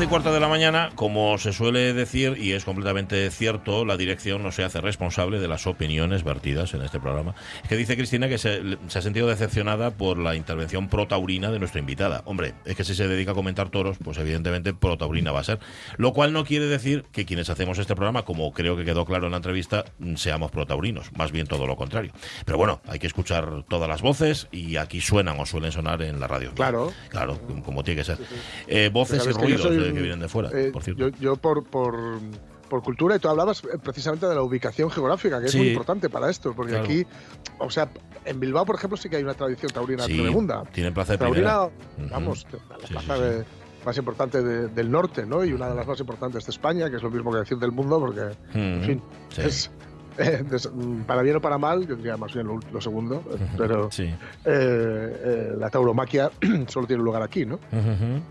12 y cuarto de la mañana, como se suele decir, y es completamente cierto, la dirección no se hace responsable de las opiniones vertidas en este programa. Es que dice Cristina que se, se ha sentido decepcionada por la intervención pro-taurina de nuestra invitada. Hombre, es que si se dedica a comentar toros, pues evidentemente pro-taurina va a ser. Lo cual no quiere decir que quienes hacemos este programa, como creo que quedó claro en la entrevista, seamos pro-taurinos. Más bien todo lo contrario. Pero bueno, hay que escuchar todas las voces y aquí suenan o suelen sonar en la radio. Claro. Claro, como tiene que ser. Eh, voces y ruidos que vienen de fuera, eh, por cierto. Yo, yo por, por, por cultura, y tú hablabas eh, precisamente de la ubicación geográfica, que es muy importante para esto, porque Claro. aquí, o sea, en Bilbao, por ejemplo, sí que hay una tradición taurina Sí, tremenda. tienen plaza de Taurina, primera. vamos, la Sí, plaza de- más importante de- del norte, ¿no? Y una de las más importantes de España, que es lo mismo que decir del mundo, porque, en fin, es. eh, mm, para bien o para mal, yo diría más bien lo, lo segundo, pero Sí. eh, eh, la tauromaquia solo tiene lugar aquí, ¿no? Sí,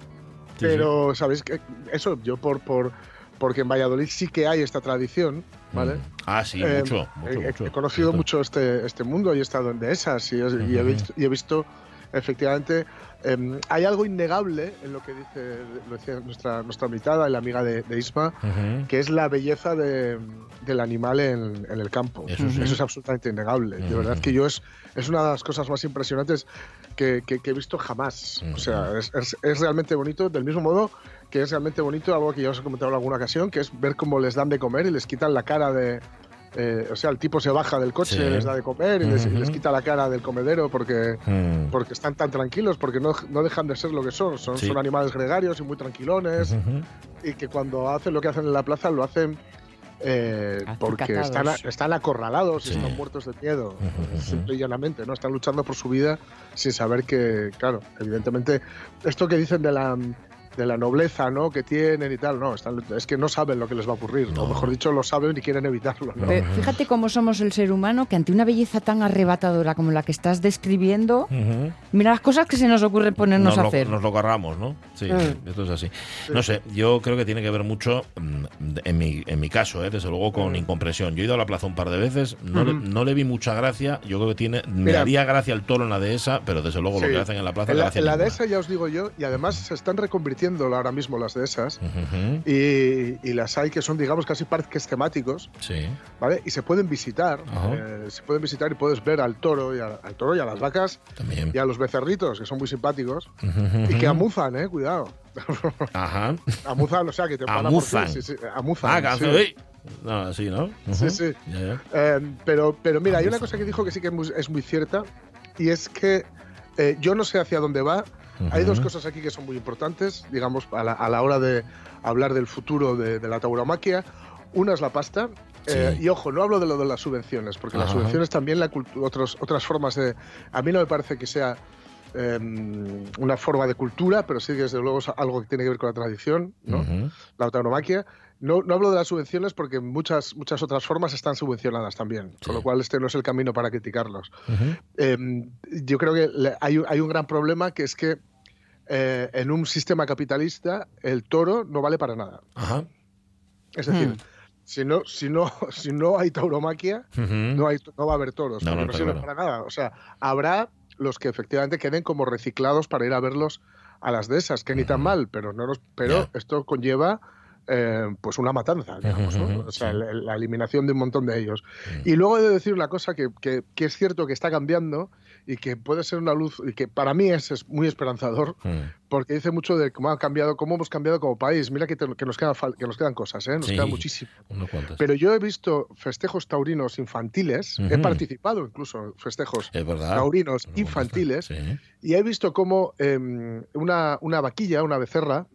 Pero, ¿sabéis que Eso, yo por, por porque en Valladolid sí que hay esta tradición. ¿vale? Mm. Ah, sí, Eh, mucho, mucho, he, he mucho. conocido mucho este, este mundo y he estado en dehesas y, he- y he, visto, y he visto, efectivamente, em, hay algo innegable en lo que dice, lo decía nuestra, nuestra invitada y la amiga de, de Isma, Ujú. que es la belleza de- del animal en, en el campo. Eso sí. es absolutamente innegable. De Ujú. verdad que yo es, es una de las cosas más impresionantes que, que- que he visto jamás. Ujú. O sea, es, es- es realmente bonito, del mismo modo que es realmente bonito, algo que ya os he comentado en alguna ocasión, que es ver cómo les dan de comer y les quitan la cara de... eh, o sea, el tipo se baja del coche, Sí. les da de comer y les, y Ujú. les quita la cara del comedero porque, Mm. porque están tan tranquilos, porque no, no dejan de ser lo que son. Son, Sí. son animales gregarios y muy tranquilones y que cuando hacen lo que hacen en la plaza lo hacen eh, porque están, están acorralados y están muertos de miedo, ujú. simple y llanamente, ¿no? Están luchando por su vida sin saber que, claro, evidentemente, esto que dicen de la de la nobleza, ¿no? Que tienen y tal, no, están- es que no saben lo que les va a ocurrir, No. o mejor dicho, lo saben y quieren evitarlo, ¿no? Pero fíjate cómo somos el ser humano, que ante una belleza tan arrebatadora como la que estás describiendo, mira las cosas que se nos ocurre ponernos nos a lo, hacer. nos lo cargamos, ¿no? Sí, Mm. esto es así. No sé, yo creo que tiene que ver mucho, mm, en mi, en mi caso, ¿eh? desde luego, Mm. con incomprensión. Yo he ido a la plaza un par de veces, no, le, no le vi mucha gracia. Yo creo que tiene, me haría gracia el toro en la dehesa, pero desde luego lo que hacen en la plaza En la, gracia en la ninguna. dehesa ya os digo yo, y además se están reconvirtiendo ahora mismo las dehesas, Ujú. y, y las hay que son, digamos, casi parques temáticos, Sí. ¿vale? Y se pueden visitar, Ajá. eh, se pueden visitar y puedes ver al toro y a- al toro y a las vacas También. y a los becerritos, que son muy simpáticos, Ujú. y que amuzan, eh, cuidado. Ajá. Amuzan, o sea, que te Amuzan. por sí, sí, amuzan. Ah, sí. No, así, ¿no? Sí, sí. Ya, ya. Eh, pero, pero mira, hay una Amuzan. cosa que dijo que sí que es muy, es muy cierta, y es que eh, yo no sé hacia dónde va. Hay dos cosas aquí que son muy importantes, digamos, a la, a la hora de hablar del futuro de, de la tauromaquia. Una es la pasta. eh, Sí. y ojo, no hablo de lo de las subvenciones, porque las subvenciones también, la otros, otras formas de... A mí no me parece que sea em, una forma de cultura, pero sí que desde luego es algo que tiene que ver con la tradición, ¿no? Ujú. la tauromaquia. No, no hablo de las subvenciones porque muchas, muchas otras formas están subvencionadas también, Sí. con lo cual este no es el camino para criticarlos. Ujú. Em, yo creo que hay, hay un gran problema que es que eh, en un sistema capitalista el toro no vale para nada. Ajá. Es decir, Hmm. si, no, si, no, si no hay tauromaquia, no, hay, no va a haber toros, No, no, no, sirve para nada. O sea, habrá los que efectivamente queden como reciclados para ir a verlos a las dehesas, que ni tan mal, pero, no nos, pero esto conlleva eh, pues una matanza, digamos, ¿no? O sea, la, la eliminación de un montón de ellos. Y luego he de decir una cosa que, que- que es cierto que está cambiando y que puede ser una luz y que para mí es, es muy esperanzador Mm. porque dice mucho de cómo ha cambiado, cómo hemos cambiado como país. Mira que, te- que nos, quedan, fal- que nos quedan cosas, ¿eh? nos Sí. quedan muchísimo. Pero yo he visto festejos taurinos infantiles, he participado incluso en festejos taurinos infantiles Sí. y he visto cómo eh, una, una vaquilla, una becerra,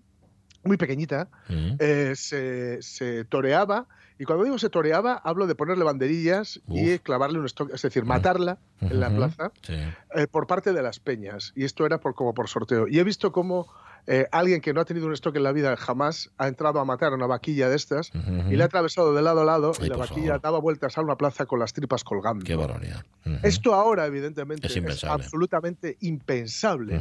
muy pequeñita, Mm. eh, se, se toreaba. Y cuando digo se toreaba, hablo de ponerle banderillas y clavarle un stock, es decir, matarla en la plaza Sí. eh, por parte de las peñas. Y esto era por, como por sorteo. Y he visto cómo eh, alguien que no ha tenido un stock en la vida jamás ha entrado a matar a una vaquilla de estas y le ha atravesado de lado a lado Ay, y la vaquilla favor. daba vueltas a una plaza con las tripas colgando. Qué. Ujú. Esto ahora, evidentemente, Es absolutamente impensable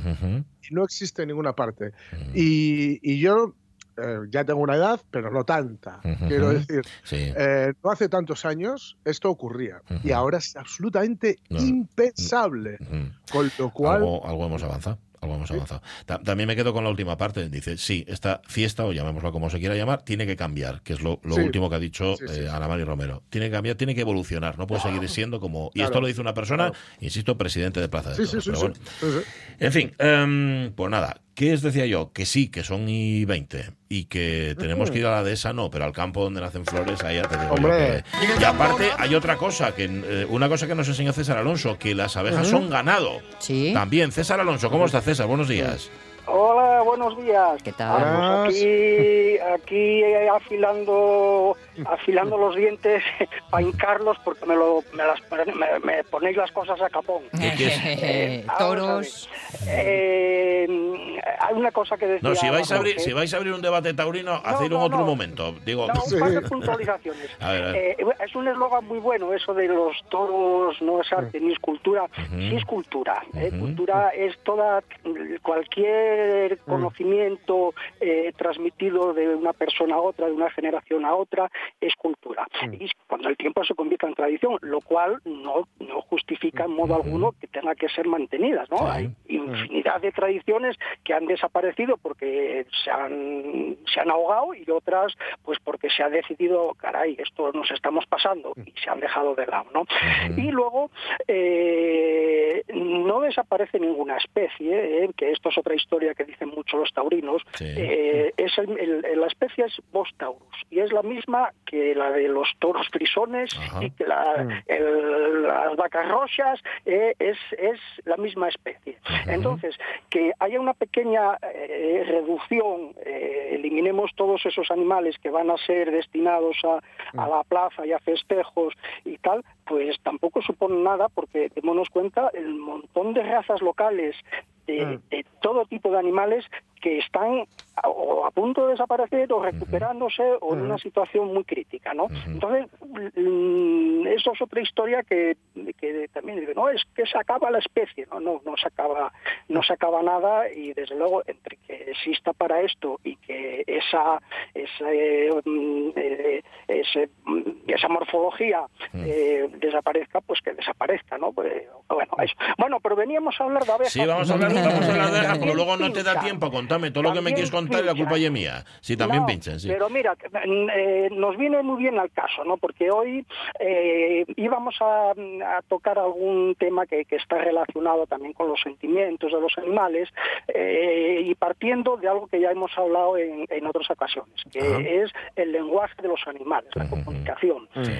y no existe en ninguna parte. Y, y yo eh, ya tengo una edad, pero no tanta. Quiero decir, Sí. eh, no hace tantos años esto ocurría y ahora es absolutamente No. impensable. Con lo cual, algo, algo hemos avanzado. Algo hemos avanzado. Ta- También me quedo con la última parte. Dice, sí, esta fiesta, o llamémosla como se quiera llamar, tiene que cambiar, que es lo, lo Sí. último que ha dicho Sí, sí, eh. Ana Mari Romero. Tiene que cambiar, tiene que evolucionar, no puede seguir siendo como... Y Claro, esto lo dice una persona, claro. insisto, presidente de Plaza de Toros. bueno. En fin, em, pues nada, ¿qué os decía yo? Que sí, que son y 20 y que tenemos que ir a la dehesa, no, pero al campo donde nacen flores, ahí ya te digo Hombre. que- Y aparte hay otra cosa, que eh, una cosa que nos enseñó César Alonso, que las abejas son ganado. Sí. También, César Alonso, ¿cómo está Céss? Buenos días. Hola, buenos días. ¿Qué tal? Ah, pues aquí, aquí eh, afilando, afilando los dientes para hincarlos porque me, lo, me, las, me, me ponéis las cosas a capón. Eh, a Toros. Eh, hay una cosa que decía. No, si vais a abrir, si vais a abrir un debate taurino, hacedlo en no, otro no. momento. Digo, No, un par de puntualizaciones. A ver, a ver. Eh, es un eslogan muy bueno eso de los toros no es arte ni es cultura. Sí es cultura. ¿eh? Ujú. Cultura es toda cualquier conocimiento eh, transmitido de una persona a otra, de una generación a otra, es cultura. Y cuando el tiempo se convierte en tradición, lo cual no, no justifica en modo alguno que tenga que ser mantenidas. ¿no? Hay infinidad de tradiciones que han desaparecido porque se han, se han ahogado y otras pues porque se ha decidido, caray, esto nos estamos pasando y se han dejado de lado. ¿no? Y luego eh, no desaparece ninguna especie, ¿eh? que esto es otra historia que dicen mucho los taurinos, Sí. eh, es el- el- la especie es Bos taurus y es la misma que la de los toros frisones Ajá. y que la- el- las vacas rojas eh, es, es la misma especie. Entonces, que haya una pequeña eh, reducción, eh, eliminemos todos esos animales que van a ser destinados a, a la plaza y a festejos y tal, pues tampoco supone nada porque démonos cuenta el montón de razas locales de, de todo tipo de animales que están a- o a punto de desaparecer o recuperándose o en una situación muy crítica, ¿no? Entonces, mm, eso es otra historia que, que también dice, no, es que se acaba la especie, no, no, no se acaba, no se acaba nada y desde luego entre que exista para esto y que esa, esa, eh, mm, eh, ese, mm, esa morfología eh, desaparezca, pues que desaparezca, ¿no? Pues, bueno, eso. Bueno, pero veníamos a hablar de abejas. Sí, vamos a hablar, vamos a hablar de abejas, pero También luego no te da tiempo. Contame todo lo que me quieres contar y la culpa pinchan. es mía. Sí, también No, pinchan, sí. Pero mira, mm, eh, nos viene muy bien al caso, ¿no? Porque hoy eh, íbamos a, a tocar algún tema que, que está relacionado también con los sentimientos de los animales eh, y partiendo de algo que ya hemos hablado en, en otras ocasiones, que Ajá. es el lenguaje de los animales, la comunicación. Sí.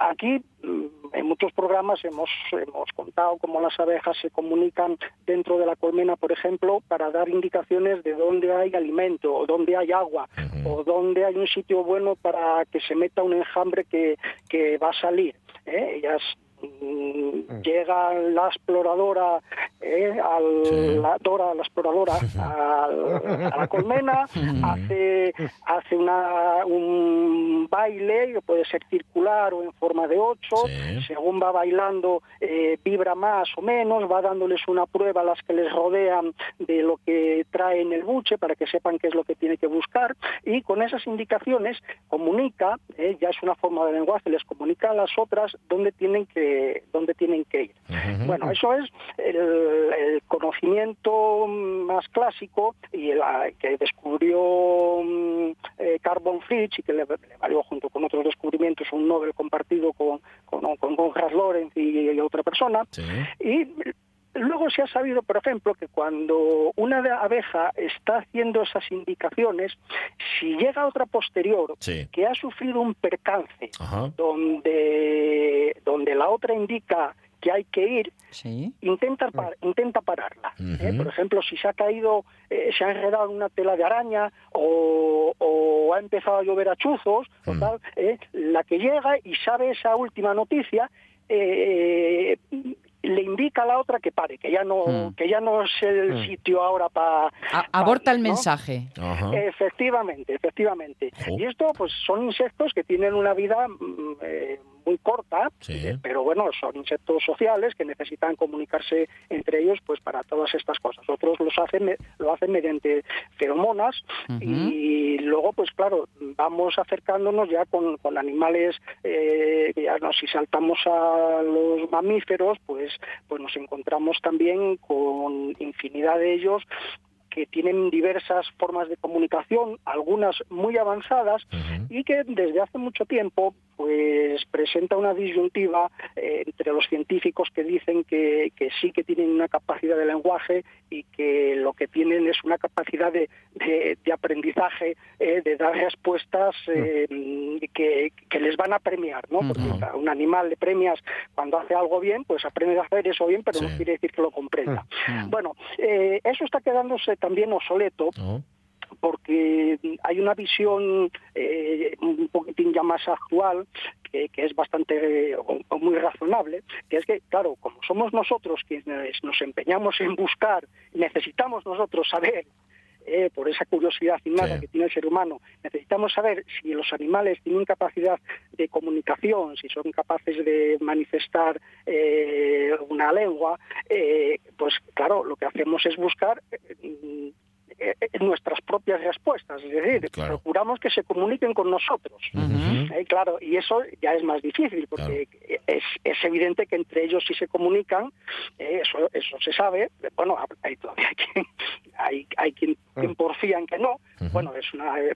Aquí en muchos programas hemos, hemos contado cómo las abejas se comunican dentro de la colmena, por ejemplo, para dar indicaciones de dónde hay alimento o dónde hay agua o dónde hay un sitio bueno para que se meta un enjambre que, que va a salir. ¿eh? Ellas mm, llega la exploradora, eh, al- Sí. la Dora, la exploradora, al- a la colmena, hace, hace una, un baile, puede ser circular o en forma de ocho, Sí. según va bailando eh, vibra más o menos, va dándoles una prueba a las que les rodean de lo que trae en el buche para que sepan qué es lo que tiene que buscar. Y con esas indicaciones comunica, eh, ya es una forma de lenguaje, les comunica a las otras dónde tienen que dónde, dónde tienen que ir. Bueno, eso es el, el conocimiento más clásico y el ah, que descubrió mm, eh, Carbon Fritz y que le, le valió junto con otros descubrimientos un Nobel compartido con, con, con Lorenz y, y otra persona. Sí. Y luego se ha sabido, por ejemplo, que cuando una abeja está haciendo esas indicaciones, si llega otra posterior Sí. que ha sufrido un percance Ajá. donde, donde la otra indica que hay que ir, Sí. intenta, par- intenta pararla. ¿eh? Por ejemplo, si se ha caído, eh, se ha enredado en una tela de araña o, o ha empezado a llover a chuzos, o Mm. tal, ¿eh? la que llega y sabe esa última noticia, eh, le indica a la otra que pare, que ya no, Mm. que ya no es el Mm. sitio ahora para... Aborta el mensaje. Ajá. Efectivamente, efectivamente. Y esto, pues, son insectos que tienen una vida mm, eh, muy corta, Sí. eh, pero bueno, son insectos sociales que necesitan comunicarse entre ellos, pues, para todas estas cosas. Otros los hacen, lo hacen mediante feromonas y luego, pues, claro, vamos acercándonos ya con, con animales, eh, ya no, si saltamos a los mamíferos, pues, pues nos encontramos también con infinidad de ellos que tienen diversas formas de comunicación, algunas muy avanzadas, y que desde hace mucho tiempo pues presenta una disyuntiva eh, entre los científicos que dicen que, que sí que tienen una capacidad de lenguaje y que lo que tienen es una capacidad de, de- de aprendizaje, eh, de dar respuestas eh, que, que les van a premiar, ¿no? Porque a un animal le premias cuando hace algo bien, pues aprende a hacer eso bien, pero Sí. no quiere decir que lo comprenda. Mm. Bueno, eh, eso está quedándose también obsoleto ¿No? Porque hay una visión eh, un poquitín ya más actual que, que es bastante o- o muy razonable, que es que, claro, como somos nosotros quienes nos empeñamos en buscar, necesitamos nosotros saber eh, por esa curiosidad innata Sí. que tiene el ser humano, necesitamos saber si los animales tienen capacidad de comunicación, si son capaces de manifestar eh, una lengua, eh, pues claro, lo que hacemos es buscar eh, nuestras propias respuestas, es decir, Claro. procuramos que se comuniquen con nosotros. Eh, claro, y eso ya es más difícil, porque es, es evidente que entre ellos sí se comunican, eh, eso, eso se sabe, bueno, hay todavía quien, hay, hay quien, quien porfía en que no, bueno, es una... eh,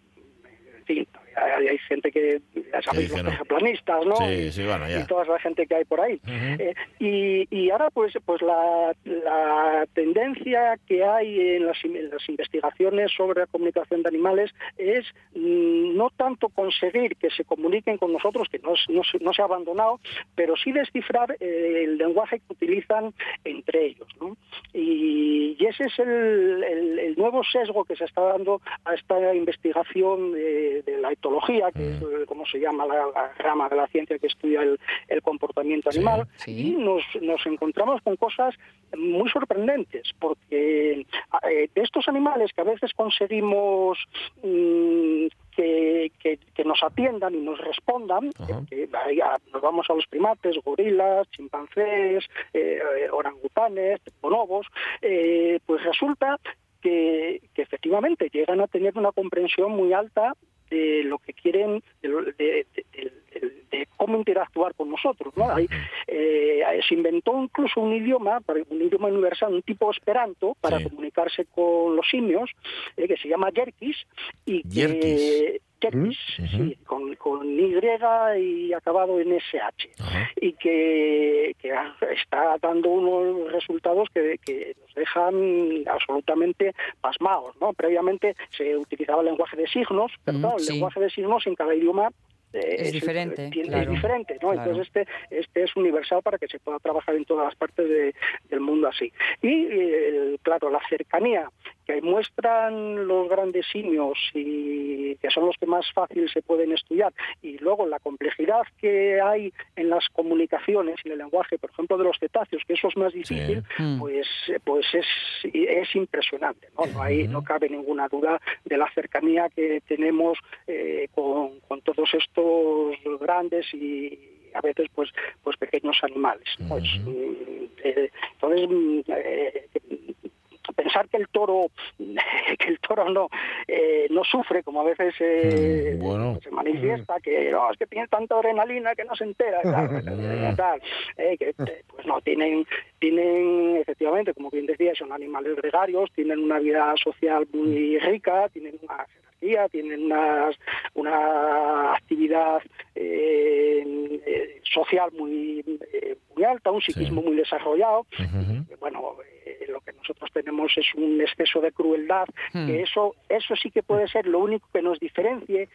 en fin, hay, hay gente que, ya sabéis, los no. terraplanistas, ¿no? Sí, sí, bueno, ya. Y toda la gente que hay por ahí. Eh, y, y ahora pues pues la, la tendencia que hay en las, en las investigaciones sobre la comunicación de animales es mm, no tanto conseguir que se comuniquen con nosotros, que no, no, se, no se ha abandonado, pero sí descifrar eh, el lenguaje que utilizan entre ellos. ¿no? Y, y ese es el, el- el nuevo sesgo que se está dando a esta investigación de, de la que es eh, como se llama la, la rama de la ciencia que estudia el, el comportamiento animal, Sí. y nos, nos encontramos con cosas muy sorprendentes, porque eh, de estos animales que a veces conseguimos mm, que, que- que nos atiendan y nos respondan, Ajá. que nos vamos a los primates, gorilas, chimpancés, eh, eh, orangutanes, bonobos, eh, pues resulta que, que efectivamente llegan a tener una comprensión muy alta de lo que quieren, de, de- de- cómo interactuar con nosotros. ¿no? Hay, eh, se inventó incluso un idioma, un idioma universal, un tipo esperanto, para Sí. comunicarse con los simios, eh, que se llama yerkis, y que... Yerkis. Yerkis, Ujú. sí, con, con Y y acabado en SH y que, que está dando unos resultados que, que nos dejan absolutamente pasmados. ¿no? Previamente se utilizaba el lenguaje de signos, pero Mm, el lenguaje de signos en cada idioma Es diferente, tiene- claro, es diferente, ¿no? claro. Entonces este, este es universal para que se pueda trabajar en todas las partes de- del mundo así. Y eh, claro, la cercanía que muestran los grandes simios y que son los que más fácil se pueden estudiar y luego la complejidad que hay en las comunicaciones y en el lenguaje, por ejemplo, de los cetáceos, que eso es más difícil, Mm. pues pues es es impresionante, ¿no? No hay no cabe ninguna duda de la cercanía que tenemos eh, con, con todos estos grandes y a veces pues pues pequeños animales ¿no? Mm, eh, entonces eh, pensar que el toro, que el toro no, eh, no sufre, como a veces eh, Mm, bueno. se manifiesta, que no, es que tiene tanta adrenalina que no se entera, tal, tal, eh, que, eh, pues no, tienen, tienen efectivamente, como bien decía, son animales gregarios, tienen una vida social muy rica, tienen una jerarquía, tienen unas, una actividad eh, eh, social muy, eh, muy alta, un psiquismo muy desarrollado. Ujú. Bueno, eh, lo que nosotros tenemos es un exceso de crueldad, Hmm. que eso, eso sí que puede ser lo único que nos diferencie,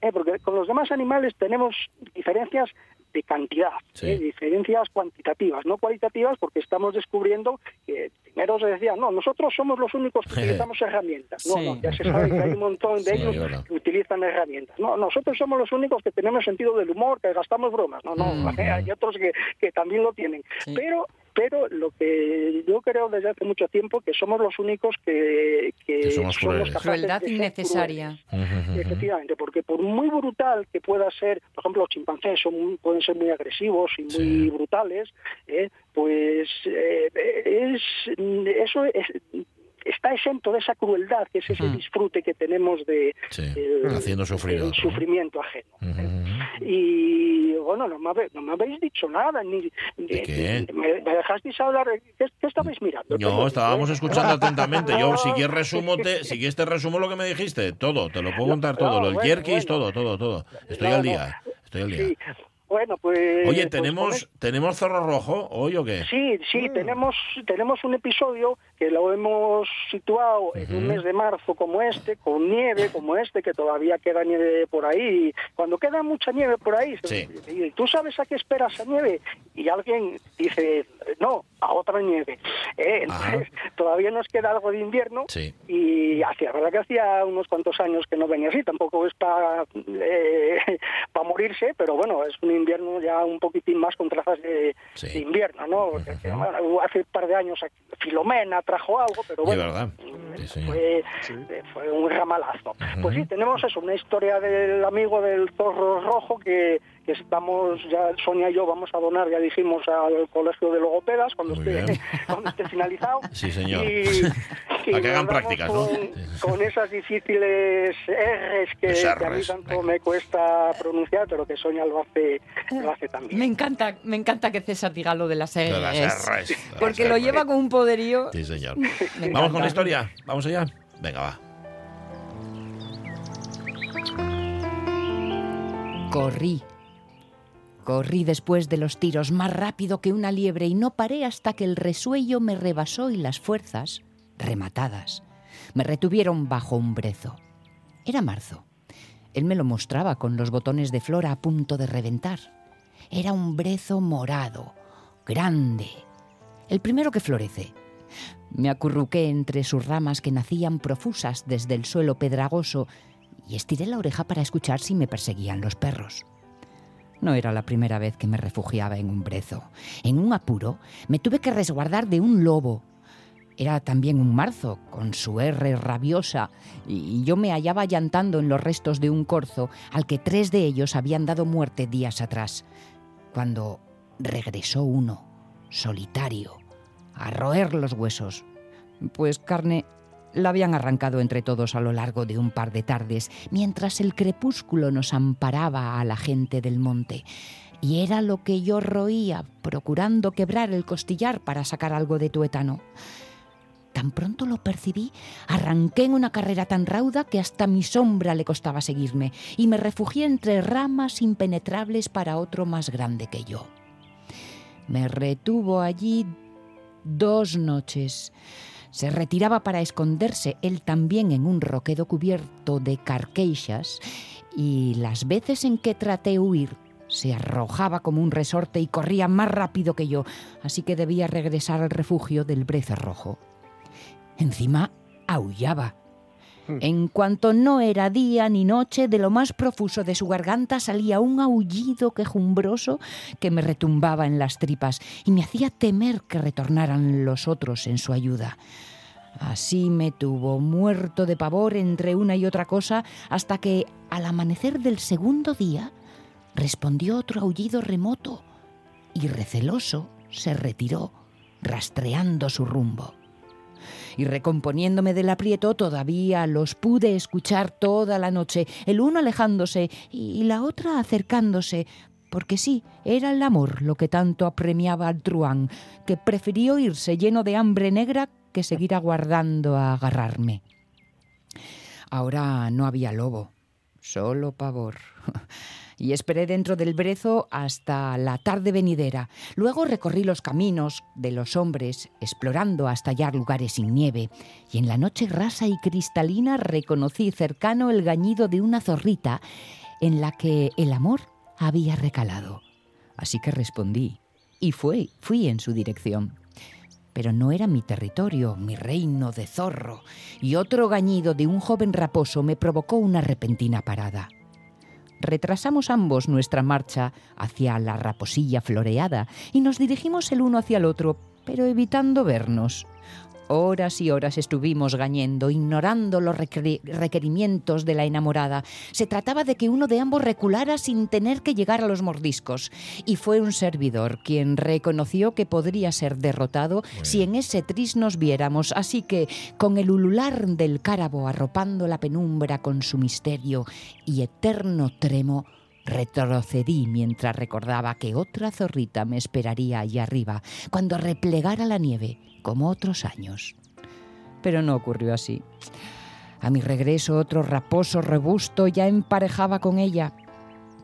eh, porque con los demás animales tenemos diferencias de cantidad, Sí. eh, diferencias cuantitativas, no cualitativas, porque estamos descubriendo que primero se decía, no, nosotros somos los únicos que utilizamos herramientas. No, Sí. no, ya se sabe que hay un montón de Sí, ellos que utilizan herramientas. No, nosotros somos los únicos que tenemos sentido del humor, que gastamos bromas. No, no, Mm. hay otros que, que también lo tienen. Pero pero lo que yo creo desde hace mucho tiempo que somos los únicos que, que Que somos capaces Crueldad de innecesaria. Efectivamente, porque por muy brutal que pueda ser, por ejemplo, los chimpancés son muy- pueden ser muy agresivos y muy Sí. brutales, eh, pues eh, es eso es- está exento de esa crueldad, que es ese disfrute que tenemos de Sí, el- haciendo sufrir a el otro, ¿no? sufrimiento ajeno. Ujú. Y bueno, no me, habe- no me habéis dicho nada, ni, ni- qué? Me, me dejasteis hablar, ¿qué, qué estabais mirando? No, estábamos ¿eh? escuchando atentamente. Yo, si quieres, resumo, te, si quieres, te resumo lo que me dijiste. Todo, te lo puedo contar todo. no, Los bueno, jerkis, bueno. todo, todo, todo. Estoy No, al no. día. Estoy al día. Sí. Bueno, pues... Oye, pues ¿tenemos, ¿tenemos zorro rojo hoy o qué? Sí, sí, tenemos, tenemos un episodio que lo hemos situado en un mes de marzo como este, con nieve como este, que todavía queda nieve por ahí. Cuando queda mucha nieve por ahí, Sí. y tú sabes a qué espera esa nieve, y alguien dice, no, a otra nieve. Eh, entonces, todavía nos queda algo de invierno, Sí. y hacía, verdad que hacía unos cuantos años que no venía así, tampoco es para morirse, pero bueno, es un invierno ya un poquitín más con trazas de, Sí. de invierno, ¿no? Hace un par de años Filomena trajo algo, pero bueno, verdad. Sí, sí. fue, eh, fue un ramalazo. Pues sí, tenemos eso, una historia del amigo del zorro rojo que estamos, ya Sonia y yo vamos a donar, ya dijimos, al colegio de logopedas cuando, Muy esté, bien. cuando esté finalizado. Sí, señor. Y, Para que hagan prácticas, ¿no? con, sí. con esas difíciles R's que, a mí tanto venga. me cuesta pronunciar, pero que Sonia lo hace, lo hace Me también. encanta, me encanta que César diga lo de las De las R's, Porque las lo lleva con un poderío. Sí, señor. Me Vamos con la historia. Vamos allá. Venga, va. Corrí. Corrí después de los tiros más rápido que una liebre y no paré hasta que el resuello me rebasó y las fuerzas, rematadas, me retuvieron bajo un brezo. Era marzo. Él me lo mostraba con los botones de flora a punto de reventar. Era un brezo morado, grande, el primero que florece. Me acurruqué entre sus ramas que nacían profusas desde el suelo pedragoso y estiré la oreja para escuchar si me perseguían los perros. No era la primera vez que me refugiaba en un brezo. En un apuro me tuve que resguardar de un lobo. Era también un marzo, con su R rabiosa, y yo me hallaba llantando en los restos de un corzo al que tres de ellos habían dado muerte días atrás, cuando regresó uno, solitario, a roer los huesos, pues carne la habían arrancado entre todos a lo largo de un par de tardes, mientras el crepúsculo nos amparaba a la gente del monte. Y era lo que yo roía, procurando quebrar el costillar para sacar algo de tuétano. Tan pronto lo percibí, arranqué en una carrera tan rauda que hasta mi sombra le costaba seguirme, y me refugié entre ramas impenetrables para otro más grande que yo. Me retuvo allí dos noches. Se retiraba para esconderse él también en un roquedo cubierto de carqueixas y las veces en que traté huir se arrojaba como un resorte y corría más rápido que yo, así que debía regresar al refugio del brezo rojo. Encima aullaba. En cuanto no era día ni noche, de lo más profuso de su garganta salía un aullido quejumbroso que me retumbaba en las tripas y me hacía temer que retornaran los otros en su ayuda. Así me tuvo muerto de pavor entre una y otra cosa hasta que, al amanecer del segundo día, respondió otro aullido remoto y receloso se retiró, rastreando su rumbo. Y recomponiéndome del aprieto, todavía los pude escuchar toda la noche, el uno alejándose y la otra acercándose, porque sí, era el amor lo que tanto apremiaba al truán, que prefirió irse lleno de hambre negra que seguir aguardando a agarrarme. Ahora no había lobo, solo pavor. Y esperé dentro del brezo hasta la tarde venidera. Luego recorrí los caminos de los hombres, explorando hasta hallar lugares sin nieve. Y en la noche rasa y cristalina reconocí cercano el gañido de una zorrita en la que el amor había recalado. Así que respondí y fui, fui en su dirección. Pero no era mi territorio, mi reino de zorro, y otro gañido de un joven raposo me provocó una repentina parada. Retrasamos ambos nuestra marcha hacia la raposilla floreada y nos dirigimos el uno hacia el otro, pero evitando vernos. Horas y horas estuvimos gañendo, ignorando los requerimientos de la enamorada. Se trataba de que uno de ambos reculara sin tener que llegar a los mordiscos. Y fue un servidor quien reconoció que podría ser derrotado si en ese tris nos viéramos. Así que, con el ulular del cárabo arropando la penumbra con su misterio y eterno tremo, Retrocedí mientras recordaba que otra zorrita me esperaría allí arriba, cuando replegara la nieve como otros años. Pero no ocurrió así. A mi regreso otro raposo robusto ya emparejaba con ella.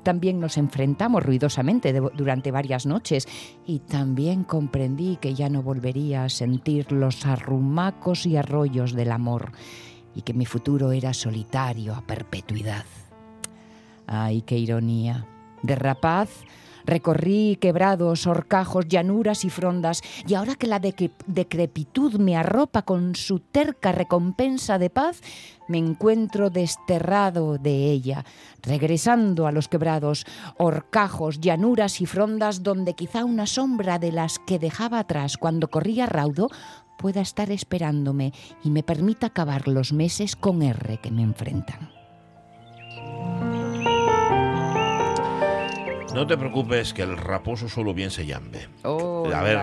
También nos enfrentamos ruidosamente durante varias noches y también comprendí que ya no volvería a sentir los arrumacos y arroyos del amor y que mi futuro era solitario a perpetuidad. Ay, qué ironía. De rapaz Recorrí quebrados, horcajos, llanuras y frondas, y ahora que la decrepitud me arropa con su terca recompensa de paz, me encuentro desterrado de ella, regresando a los quebrados, horcajos, llanuras y frondas donde quizá una sombra de las que dejaba atrás cuando corría raudo pueda estar esperándome y me permita acabar los meses con R que me enfrentan. No te preocupes que el raposo solo bien se lambe. Oh, a ver,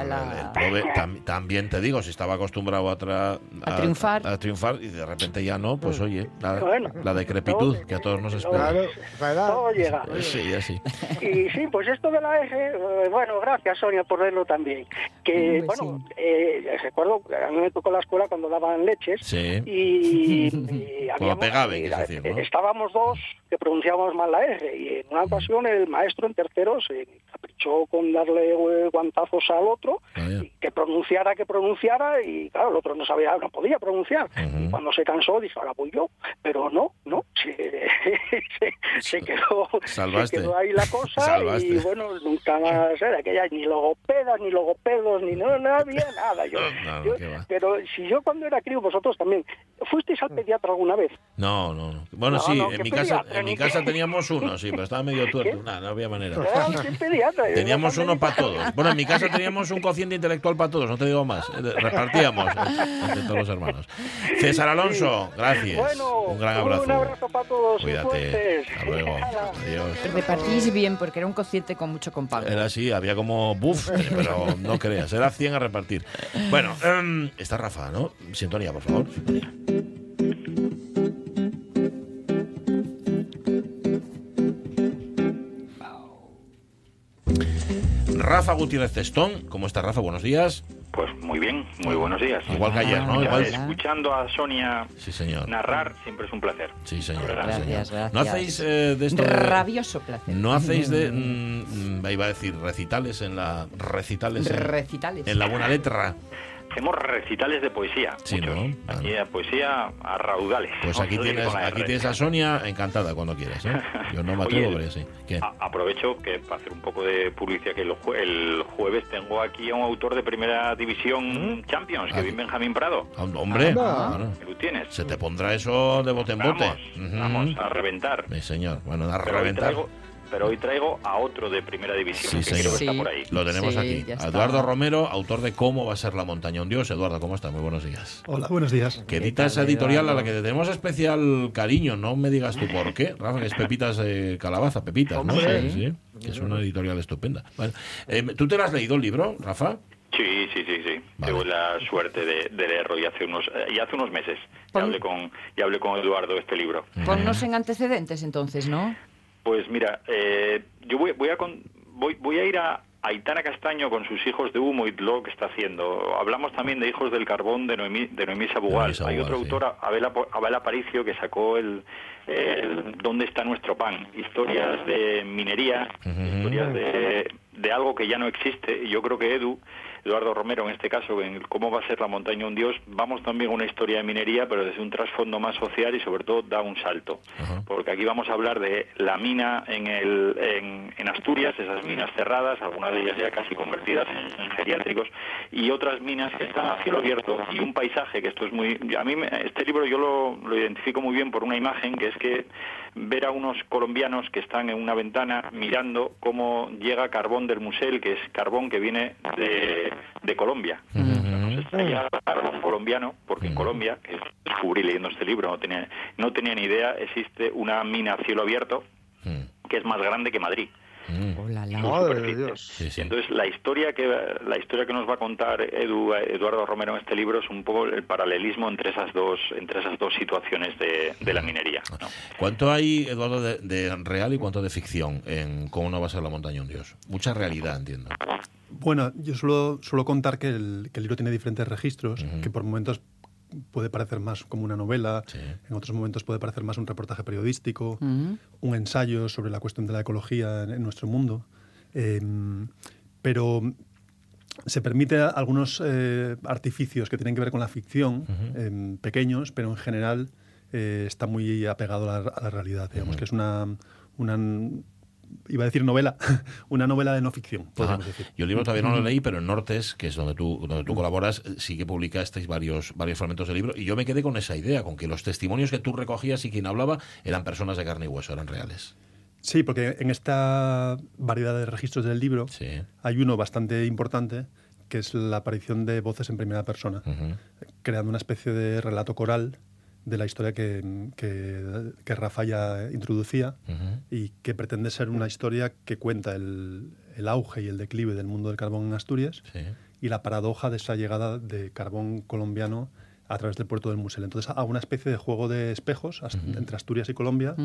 también te digo, si estaba acostumbrado a, triunfar. A, triunfar y de repente ya no, pues oye, la, decrepitud que a todos nos espera. todo llega. Sí, así. Y sí, pues esto de la R, eh, bueno, gracias Sonia por verlo también. Que, bueno, eh, recuerdo, a mí me tocó la escuela cuando daban leches. Sí. Y, estábamos dos que pronunciábamos mal la R. Y en una ocasión el maestro tercero se caprichó con darle guantazos al otro, que pronunciara, que pronunciara, y claro, el otro no sabía, no podía pronunciar. Y cuando se cansó, dijo, ahora voy yo. Pero no, no, se, se, quedó, ahí la cosa y bueno, nunca más era aquella, ni logopedas, ni logopedos, ni no, no había nada. Yo, pero si yo cuando era crío, vosotros también, ¿fuisteis al pediatra alguna vez? No, no, Bueno, sí, en, mi casa, en mi casa teníamos uno, sí, pero estaba medio tuerto, no había manera. Teníamos uno para todos. Bueno, en mi casa teníamos un cociente intelectual para todos, no te digo más. Eh, repartíamos entre todos los hermanos. César Alonso, gracias. un gran abrazo. Un abrazo para todos. Cuídate. Hasta luego. Adiós. Repartís bien porque era un cociente con mucho compago. Era así, había como buff, pero no creas, era 100 a repartir. Bueno, um, está Rafa, ¿no? Sintonía, por favor. Sintonía. Rafa Gutiérrez Cestón. ¿Cómo está Rafa? Buenos días. Pues muy bien, muy buenos días. Igual que ayer, ¿no? Escuchando a Sonia sí, señor. narrar siempre es un placer. Sí, señor. Gracias, gracias. ¿No hacéis eh, de esto? Rabioso placer. ¿No hacéis de, mm, iba a decir, recitales en la... Recitales recitales. en la buena letra? Hacemos recitales de poesía. Sí, ¿no? Aquí poesía a raudales. Pues aquí tienes, aquí tienes a Sonia encantada cuando quieras. ¿eh? Yo no me atrevo, pero sí. aprovecho que para hacer un poco de publicidad que el, jueves tengo aquí a un autor de primera división ¿Mm? Champions, que ah, viene Benjamín Prado. Ah, hombre, ah, tienes. Se te pondrá eso de bote en bote. Vamos, a reventar. Mi señor, bueno, a reventar pero hoy traigo a otro de primera división. Sí, está por ahí. Lo tenemos aquí. Eduardo Romero, autor de Cómo va a ser la montaña un dios. Eduardo, ¿cómo estás? Muy buenos días. Hola, buenos días. Que editas editorial a la que tenemos especial cariño. No me digas tú por qué, Rafa, que es Pepitas de Calabaza, Pepitas, ¿no? Sí, sí, que es una editorial estupenda. Eh, ¿Tú te lo has leído el libro, Rafa? Sí, sí, sí, sí. Vale. Tuve la suerte de, de leerlo y hace unos, y hace unos meses. Y hablé, con, y hablé con Eduardo de este libro. Ponnos en antecedentes entonces, ¿no? Pues mira, eh, yo voy, voy, a con- voy, voy a ir a Aitana Castaño con sus hijos de humo y lo que está haciendo. Hablamos también de Hijos del Carbón de Noemí, de Noemí Sabugal. Hay otra sí. autora, Abel, Aparicio, que sacó el, el ¿Dónde está nuestro pan? Historias de minería, historias de, de algo que ya no existe. Y yo creo que Edu, Eduardo Romero en este caso, en cómo va a ser la montaña un dios, vamos también a una historia de minería, pero desde un trasfondo más social y sobre todo da un salto. Porque aquí vamos a hablar de la mina en, el, en, en Asturias, esas minas cerradas, algunas de ellas ya casi convertidas en, en geriátricos, y otras minas que están a cielo abierto y un paisaje que esto es muy... A mí me- este libro yo lo, lo identifico muy bien por una imagen que es que ver a unos colombianos que están en una ventana mirando cómo llega carbón del Musel, que es carbón que viene de, de Colombia. Nos extraía carbón colombiano, porque en Colombia, que descubrí leyendo este libro, no tenía, no tenía ni idea, existe una mina a cielo abierto que es más grande que Madrid. Mm. Hola, la. Madre de. Dios. Sí, sí. Entonces la historia que la historia que nos va a contar Edu, Eduardo Romero en este libro es un poco el paralelismo entre esas dos entre esas dos situaciones de, de la minería. ¿no? ¿Cuánto hay, Eduardo, de, de real y cuánto de ficción en cómo no va a ser la montaña un dios? Mucha realidad, entiendo. Bueno, yo suelo, suelo contar que el, que el libro tiene diferentes registros, que por momentos puede parecer más como una novela, Sí. en otros momentos puede parecer más un reportaje periodístico, un ensayo sobre la cuestión de la ecología en, en nuestro mundo. Eh, pero se permite algunos eh, artificios que tienen que ver con la ficción, eh, pequeños, pero en general eh, está muy apegado a la, a la realidad. Digamos que es una, una, iba a decir novela, una novela de no ficción, podríamos Ajá. decir. Yo el libro todavía no lo leí, pero en Nortes, que es donde tú, donde tú colaboras, eh, sí que publicasteis varios, varios fragmentos del libro y yo me quedé con esa idea, con que los testimonios que tú recogías y quien hablaba eran personas de carne y hueso, eran reales. Sí, porque en esta variedad de registros del libro Sí. hay uno bastante importante, que es la aparición de voces en primera persona, creando una especie de relato coral de la historia que, que, que Rafa ya introducía y que pretende ser una historia que cuenta el, el auge y el declive del mundo del carbón en Asturias Sí. y la paradoja de esa llegada de carbón colombiano a través del puerto del Musel. Entonces, a una especie de juego de espejos entre Asturias y Colombia,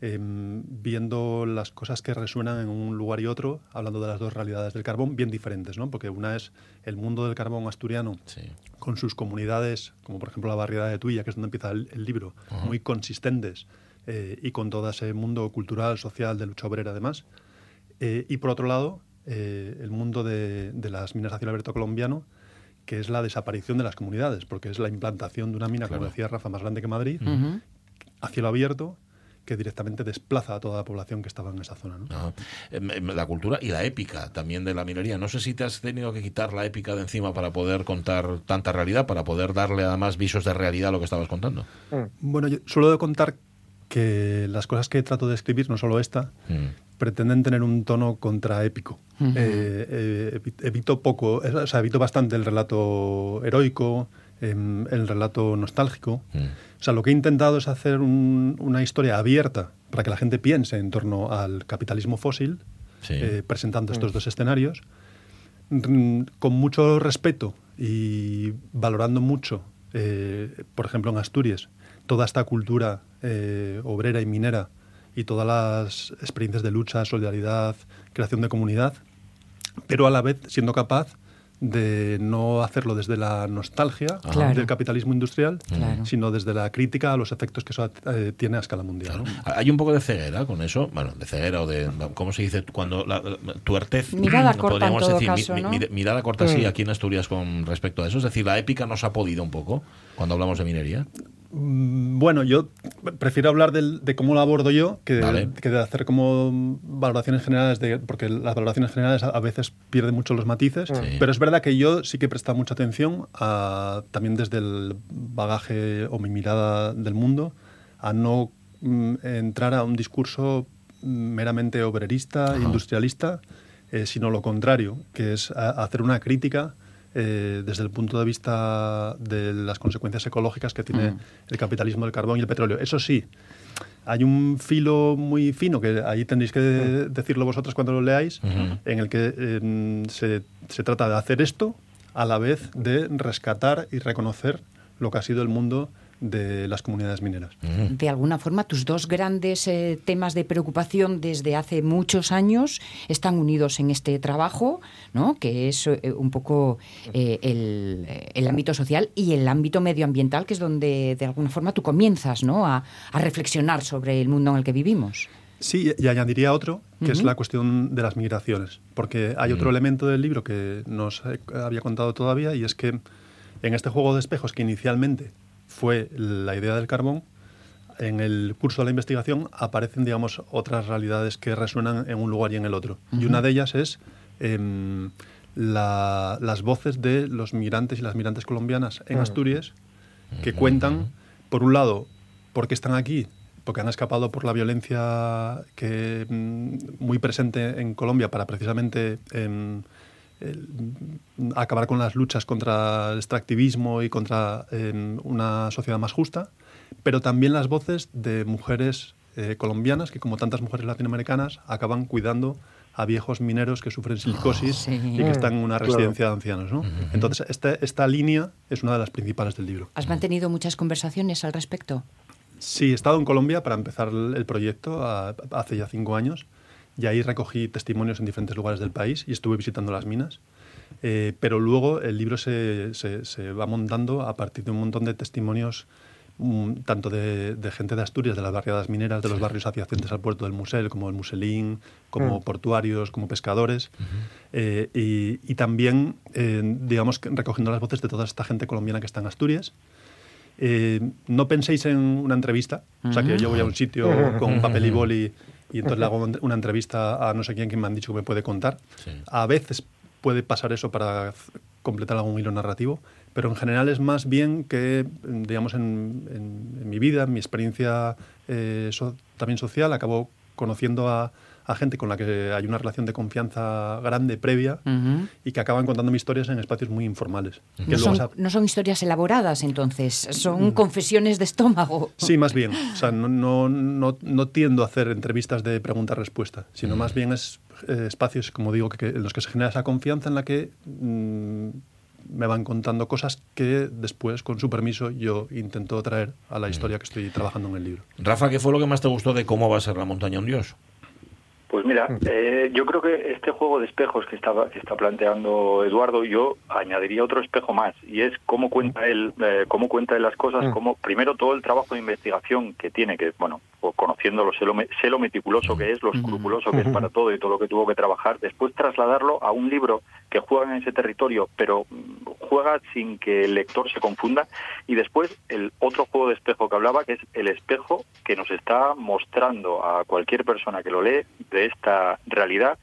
em, viendo las cosas que resuenan en un lugar y otro, hablando de las dos realidades del carbón, bien diferentes, ¿no? Porque una es el mundo del carbón asturiano Sí. con sus comunidades, como por ejemplo la barriada de Tuya, que es donde empieza el, el libro, muy consistentes eh, y con todo ese mundo cultural, social, de lucha obrera además. Eh, y por otro lado, eh, el mundo de, de las minas a cielo abierto colombiano, que es la desaparición de las comunidades, porque es la implantación de una mina, como Claro. decía Rafa, más grande que Madrid, a cielo abierto, que directamente desplaza a toda la población que estaba en esa zona. Em, em, La cultura y la épica también de la minería. No sé si te has tenido que quitar la épica de encima para poder contar tanta realidad, para poder darle además visos de realidad a lo que estabas contando. Bueno, yo suelo contar que las cosas que trato de escribir, no solo esta, Mm. Pretenden tener un tono contraépico. Ujú. Eh, eh, evi- evito poco, eh, o sea, evito bastante el relato heroico, em, el relato nostálgico. Mm. O sea, lo que he intentado es hacer un- una historia abierta para que la gente piense en torno al capitalismo fósil, Sí. eh, presentando estos dos escenarios, mm, con mucho respeto y valorando mucho, eh, por ejemplo, en Asturias, toda esta cultura eh, obrera y minera y todas las experiencias de lucha, solidaridad, creación de comunidad, pero a la vez siendo capaz de no hacerlo desde la nostalgia Claro. del capitalismo industrial, Claro. sino desde la crítica a los efectos que eso eh, tiene a escala mundial. ¿no? Hay un poco de ceguera con eso, bueno, de ceguera o de, ¿cómo se dice? Cuando la, la- tuertez, Mirada corta en todo decir, caso, mi- ¿no? mi- mirada corta Mm. sí, aquí en Asturias con respecto a eso. Es decir, la épica nos ha podido un poco cuando hablamos de minería. Mm, Bueno, yo prefiero hablar del- de cómo lo abordo yo que, de hacer como valoraciones generales, de, porque las valoraciones generales a, veces pierden mucho los matices, Sí. pero es verdad que yo sí que he prestado mucha atención a, también desde el bagaje o mi mirada del mundo a no mm, entrar a un discurso meramente obrerista, industrialista, eh, sino lo contrario, que es a- hacer una crítica eh, desde el punto de vista de las consecuencias ecológicas que tiene Mm. el capitalismo del carbón y el petróleo. Eso sí, hay un filo muy fino, que ahí tendréis que decirlo vosotros cuando lo leáis, en el que eh, se, se trata de hacer esto a la vez de rescatar y reconocer lo que ha sido el mundo de las comunidades mineras. De alguna forma, tus dos grandes eh, temas de preocupación desde hace muchos años están unidos en este trabajo, ¿no? que es eh, un poco eh, el, el ámbito social y el ámbito medioambiental, que es donde de alguna forma tú comienzas ¿no? a, a reflexionar sobre el mundo en el que vivimos. Sí, y añadiría otro, que es la cuestión de las migraciones, porque hay otro elemento del libro que nos había contado todavía, y es que en este juego de espejos que inicialmente fue la idea del carbón, en el curso de la investigación aparecen, digamos, otras realidades que resuenan en un lugar y en el otro. Y una de ellas es em, la- las voces de los migrantes y las migrantes colombianas en Asturias, que cuentan, por un lado, por qué están aquí, porque han escapado por la violencia que mm, muy presente en Colombia para precisamente em, el- mm, acabar con las luchas contra el extractivismo y contra una sociedad más justa, pero también las voces de mujeres eh, colombianas que, como tantas mujeres latinoamericanas, acaban cuidando a viejos mineros que sufren silicosis Sí. y que están en una Claro. residencia de ancianos. ¿no? Entonces, este- esta línea es una de las principales del libro. ¿Has mantenido muchas conversaciones al respecto? Sí, he estado en Colombia para empezar el el proyecto a- hace ya cinco años y ahí recogí testimonios en diferentes lugares del país y estuve visitando las minas. Eh, pero luego el libro se, se- se va montando a partir de un montón de testimonios, mm, tanto de, de gente de Asturias, de las barriadas mineras, de los barrios adyacentes al puerto del Musel, como el Muselín, como portuarios, como pescadores, eh, y, y también, eh, digamos, recogiendo las voces de toda esta gente colombiana que está en Asturias. Eh, no penséis en una entrevista, o sea, que yo voy a un sitio con un papel y boli y entonces le hago una entrevista a no sé quién que me han dicho que me puede contar. Sí. A veces puede pasar eso para completar algún hilo narrativo, pero en general es más bien que, digamos, en, en- en mi vida, en mi experiencia eh, so- también social, acabo conociendo a, a gente con la que hay una relación de confianza grande previa y que acaban contando historias en espacios muy informales. que No son, se ha- no son historias elaboradas, entonces, son confesiones de estómago. Sí, más bien. O sea, no, no, no, no tiendo a hacer entrevistas de pregunta-respuesta, sino más bien es eh, espacios, como digo, que, que- en los que se genera esa confianza en la que mm, me van contando cosas que después, con su permiso, yo intento traer a la historia que estoy trabajando en el libro. Rafa, ¿qué fue lo que más te gustó de cómo va a ser la montaña un dios? Pues mira, eh, yo creo que este juego de espejos que está, que está planteando Eduardo, yo añadiría otro espejo más, y es cómo cuenta él, eh, cómo cuenta él las cosas, cómo primero todo el trabajo de investigación que tiene, que bueno, o conociéndolo, sé lo, sé lo meticuloso que es, lo escrupuloso que es para todo y todo lo que tuvo que trabajar, después trasladarlo a un libro que juega en ese territorio, pero mm, juega sin que el lector se confunda, y después el otro juego de espejo que hablaba, que es el espejo que nos está mostrando a cualquier persona que lo lee de esta realidad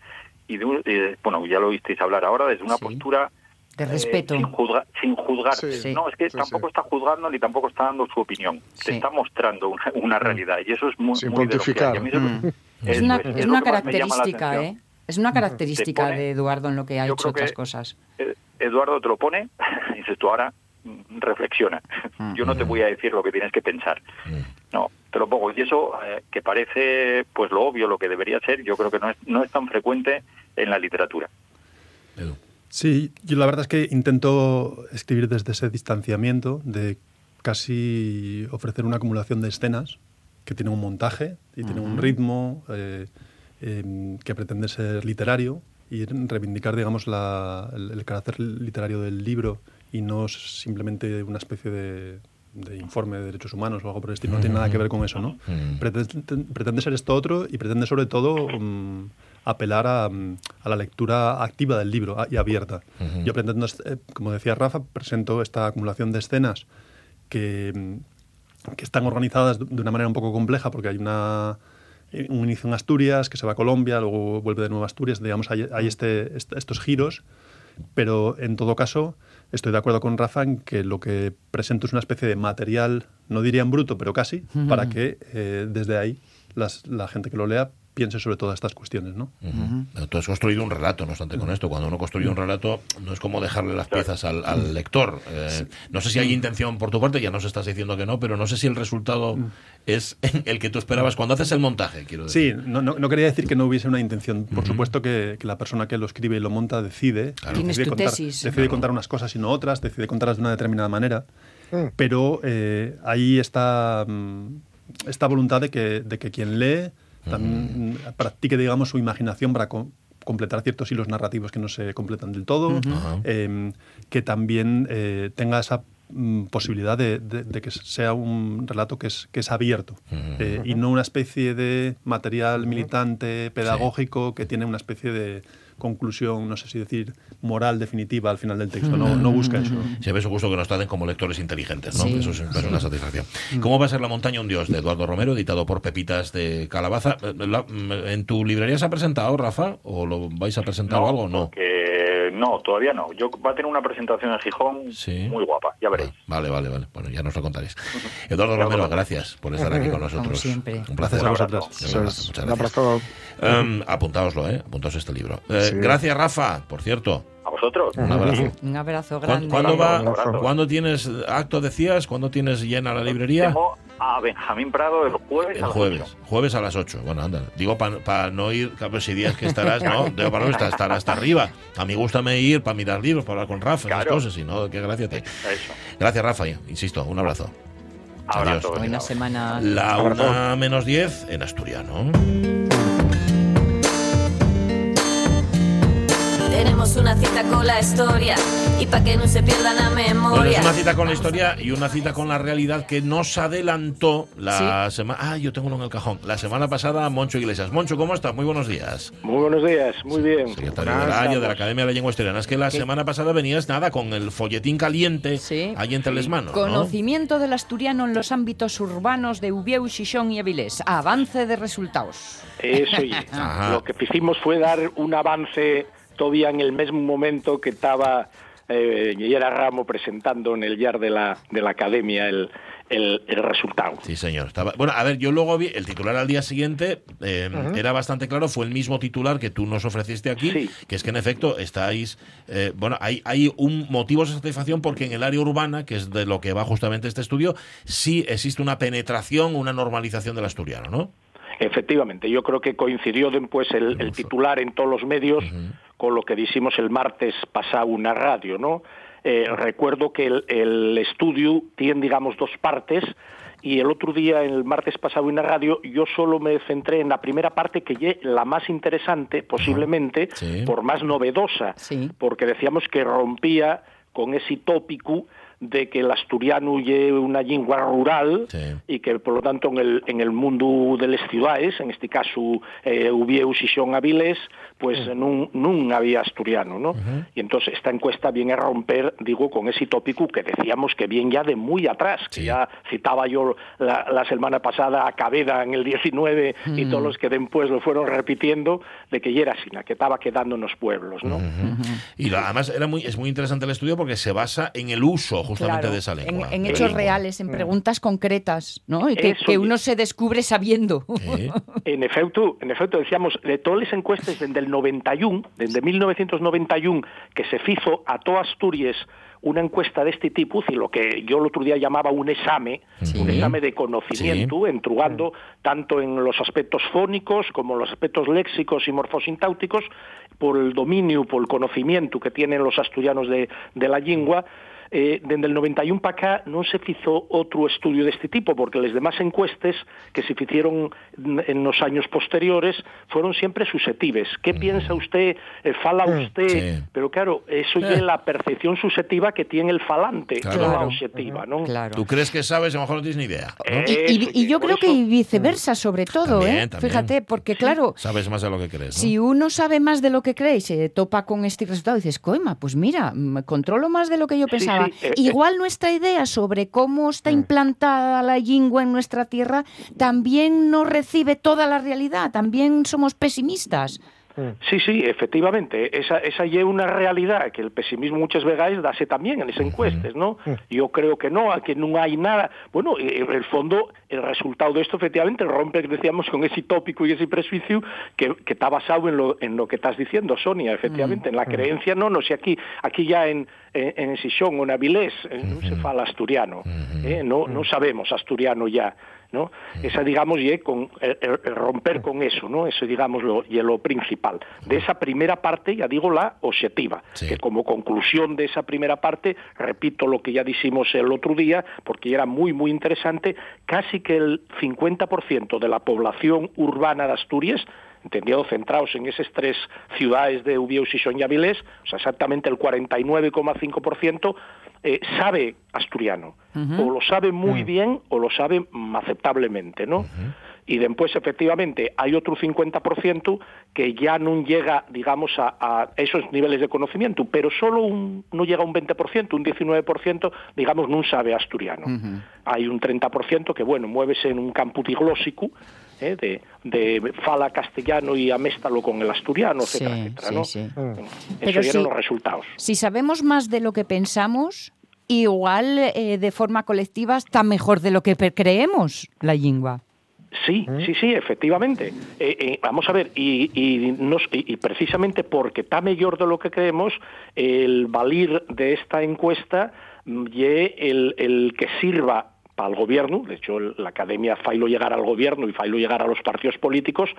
y de un- eh, bueno ya lo visteis hablar ahora desde una Sí. postura De eh, respeto. sin juzgar sin juzgar Sí. No es que Sí, tampoco sí. está juzgando ni tampoco está dando su opinión Sí. te está mostrando una, una realidad y eso es muy, Sin muy pontificar. Mm. Es una, es, es característica. ¿eh? Es una característica pone- de Eduardo en lo que ha hecho otras cosas. Eh, Eduardo te lo pone y dices tú ahora mm, reflexiona yo no te voy a decir lo que tienes que pensar. No te lo pongo. Y eso eh, que parece pues lo obvio lo que debería ser yo creo que no es no es tan frecuente en la literatura. Edu. Sí, yo la verdad es que intento escribir desde ese distanciamiento de casi ofrecer una acumulación de escenas que tiene un montaje y tiene un ritmo eh, em, que pretende ser literario y reivindicar, digamos, la- el, el carácter literario del libro y no simplemente una especie de, de informe de derechos humanos o algo por el estilo. No tiene nada que ver con eso, ¿no? Mm. Pretende, pretende ser esto otro y pretende sobre todo mm, apelar a, mm, a la lectura activa del libro y abierta. Ujú. Yo pretendo, eh, como decía Rafa, presento esta acumulación de escenas que, que están organizadas de una manera un poco compleja porque hay una eh, un inicio en Asturias, que se va a Colombia, luego vuelve de nuevo a Asturias, digamos, hay, hay este, est- estos giros, pero en todo caso estoy de acuerdo con Rafa en que lo que presento es una especie de material, no diría en bruto, pero casi, para que eh, desde ahí las- la gente que lo lea piense sobre todas estas cuestiones, ¿no? Ujú. Tú has construido un relato, no obstante, con esto. Cuando uno construye un relato, no es como dejarle las piezas al, al lector. Eh, no sé si hay intención por tu parte, ya nos estás diciendo que no, pero no sé si el resultado es el que tú esperabas cuando haces el montaje, quiero decir. Sí, no, no, no quería decir que no hubiese una intención. Por supuesto que, que la persona que lo escribe y lo monta decide. Tienes decide tu contar, tesis. decide contar unas cosas y no otras, decide contarlas de una determinada manera. Pero eh, ahí está mm, esta voluntad de que, de que quien lee también mm, practique, digamos, su imaginación para co- completar ciertos hilos narrativos que no se completan del todo, eh, que también eh, tenga esa mm, posibilidad de, de- de que sea un relato que es, que es abierto eh, y no una especie de material militante, pedagógico, que tiene una especie de conclusión, no sé si decir, moral definitiva al final del texto. No, no busca eso. Se ve su gusto que nos traten como lectores inteligentes, ¿no? Sí. Eso es una satisfacción. ¿Cómo va a ser La montaña un dios de Eduardo Romero, editado por Pepitas de Calabaza? Eh, la- ¿En tu librería se ha presentado, Rafa? ¿O lo vais a presentar o algo? No. porque no, todavía no. Yo va a tener una presentación en Gijón Sí. muy guapa, ya veréis. Vale, vale, vale. Bueno, ya nos lo contaréis. Eduardo Romero, gracias por estar aquí con nosotros. siempre. Un placer. Gracias a vosotros. Verdad, muchas Un gracias. abrazo. Em, apuntaoslo, ¿eh? Apuntaos este libro. Eh, Sí. Gracias, Rafa, por cierto. A vosotros. Un abrazo. Un abrazo ¿Cuándo, grande. cuándo va, Un abrazo. ¿Cuándo tienes acto, decías? ¿Cuándo tienes llena la librería? Tengo a Benjamín Prado el jueves. El a las jueves, ocho. jueves a las 8. Bueno, anda, digo para no ir, claro, si días que estarás, no, digo para no estar, estar hasta arriba. A mí gusta ir para mirar libros, para hablar con Rafa, esas Claro. cosas, y no, qué gracia te. Eso. Gracias, Rafa, insisto, un abrazo. Abrazo. Adiós. Buena semana. La una menos 10 en asturiano. Tenemos una cita con la historia y para que no se pierda la Bueno, memoria. es una cita con la historia y una cita con la realidad que nos adelantó la semana. Ah, yo tengo uno en el cajón. La semana pasada, Moncho Iglesias. Moncho, ¿cómo estás? Muy buenos días. Muy buenos días, muy bien. Secretario del año de la Academia de la Lengua Asturiana. Es que la semana pasada venías nada con el folletín caliente Sí. ahí en Telesmano. ¿no? Conocimiento del asturiano en los ámbitos urbanos de Ubieu, Xixón y Avilés. Avance de resultados. Eso y lo que hicimos fue dar un avance todavía en el mismo momento que estaba eh, Yera Ramo presentando en el YAR de la, de la Academia el, el, el resultado. Sí, señor. Estaba... Bueno, a ver, yo luego vi el titular al día siguiente, eh, era bastante claro, fue el mismo titular que tú nos ofreciste aquí, Sí. que es que en efecto estáis, eh, bueno, hay, hay un motivo de satisfacción porque en el área urbana, que es de lo que va justamente este estudio, sí existe una penetración, una normalización del asturiano, ¿no? Efectivamente, yo creo que coincidió después el, el titular en todos los medios con lo que dijimos el martes pasado en la radio, ¿no? Eh, recuerdo que el, el estudio tiene, digamos, dos partes y el otro día, el martes pasado en la radio, yo solo me centré en la primera parte que es la más interesante, posiblemente, Sí. por más novedosa, Sí. porque decíamos que rompía con ese tópico de que el asturiano lleve una lengua rural Sí. y que por lo tanto en el, en el mundo de las ciudades, en este caso eh, Ubieu, Xixón, Avilés, pues nun, nun había asturiano, ¿no? Y entonces esta encuesta viene a romper, digo, con ese tópico que decíamos que viene ya de muy atrás, que Sí. ya citaba yo la, la semana pasada a Cabeda en el 19 y todos los que después lo fueron repitiendo, de que ya era así, que estaba quedando en los pueblos, ¿no? Y la- además era muy, es muy interesante el estudio porque se basa en el uso justamente Claro, de esa en, lengua. en la hechos lengua. reales, en preguntas concretas, ¿no? Y que, que uno se descubre sabiendo. Sí. En efecto, en efecto decíamos, de todas las encuestas desde el 91, desde 1991, que se hizo a toda Asturias una encuesta de este tipo, y lo que yo el otro día llamaba un exame, Sí. un exame de conocimiento, entrugando tanto en los aspectos fónicos como en los aspectos léxicos y morfosintáuticos, por el dominio, por el conocimiento que tienen los asturianos de, de la lengua, eh, desde el 91 para acá non se fizo outro estudio deste tipo, porque les demás encuestes que se hicieron en los años posteriores fueron siempre susceptibles. ¿Qué piensa usted? Eh, fala usted? Sí. Pero claro, eso Eh. es la percepción subjetiva que tiene el falante, Claro. no la objetiva, ¿no? Claro. Tú crees que sabes a lo mejor no tienes ni idea. ¿no? Eh, Y, y- Eso, y yo creo que eso- viceversa, sobre todo, También, ¿eh? también. Fíjate, porque claro, Sabes más de lo que crees. ¿no? si uno sabe más de lo que cree y se topa con este resultado, dices, coima, pues mira, mm, controlo más de lo que yo Sí, pensaba. sí, eh, Igual nuestra idea sobre cómo está implantada la lengua en nuestra tierra también no recibe toda la realidad, también somos pesimistas. Sí, sí, efectivamente. Esa, esa lleva una realidad que el pesimismo muchas veces dase también en las encuestas, ¿no? Yo creo que no, que no hay nada. Bueno, eh, en el fondo, el resultado de esto efectivamente rompe, decíamos, con ese tópico y ese prejuicio que, que está basado en lo, en lo que estás diciendo, Sonia, efectivamente, en la creencia, no, no sé, aquí, aquí ya en, en, o en Avilés eh, no se fala asturiano, eh, no, no sabemos asturiano ya. ¿No? Esa, digamos, y con el romper con eso, ¿no? Eso, digamos, lo, y lo principal. De esa primera parte, ya digo, la objetiva, que como conclusión de esa primera parte, repito lo que ya dijimos el otro día, porque era muy, muy interesante, casi que el 50% de la población urbana de Asturias entendido centrados en esas tres ciudades de Son y Avilés, o sea, exactamente el 49,5% eh, sabe asturiano. O lo sabe muy Mm. bien o lo sabe mm, aceptablemente, ¿no? Y después, efectivamente, hay otro 50% que ya no llega, digamos, a, a esos niveles de conocimiento, pero solo un, no llega a un 20%, un 19%, digamos, no sabe asturiano. Hay un 30% que, bueno, muévese en un campo diglósico, ¿eh? de, de fala castellano y améstalo con el asturiano, Sí, etcétera, etcétera, sí, ¿no? sí. Mm. Pero Esos eran sí. los resultados. Si sabemos más de lo que pensamos, igual eh, de forma colectiva está mejor de lo que creemos la lengua. Sí, sí, sí, efectivamente. Eh, eh, vamos a ver, y, y, nos- y- y precisamente porque está mejor de lo que creemos, el valir de esta encuesta mm, ye el, el que sirva para el gobierno, de hecho la academia failo llegar al gobierno y failo llegar a los partidos políticos,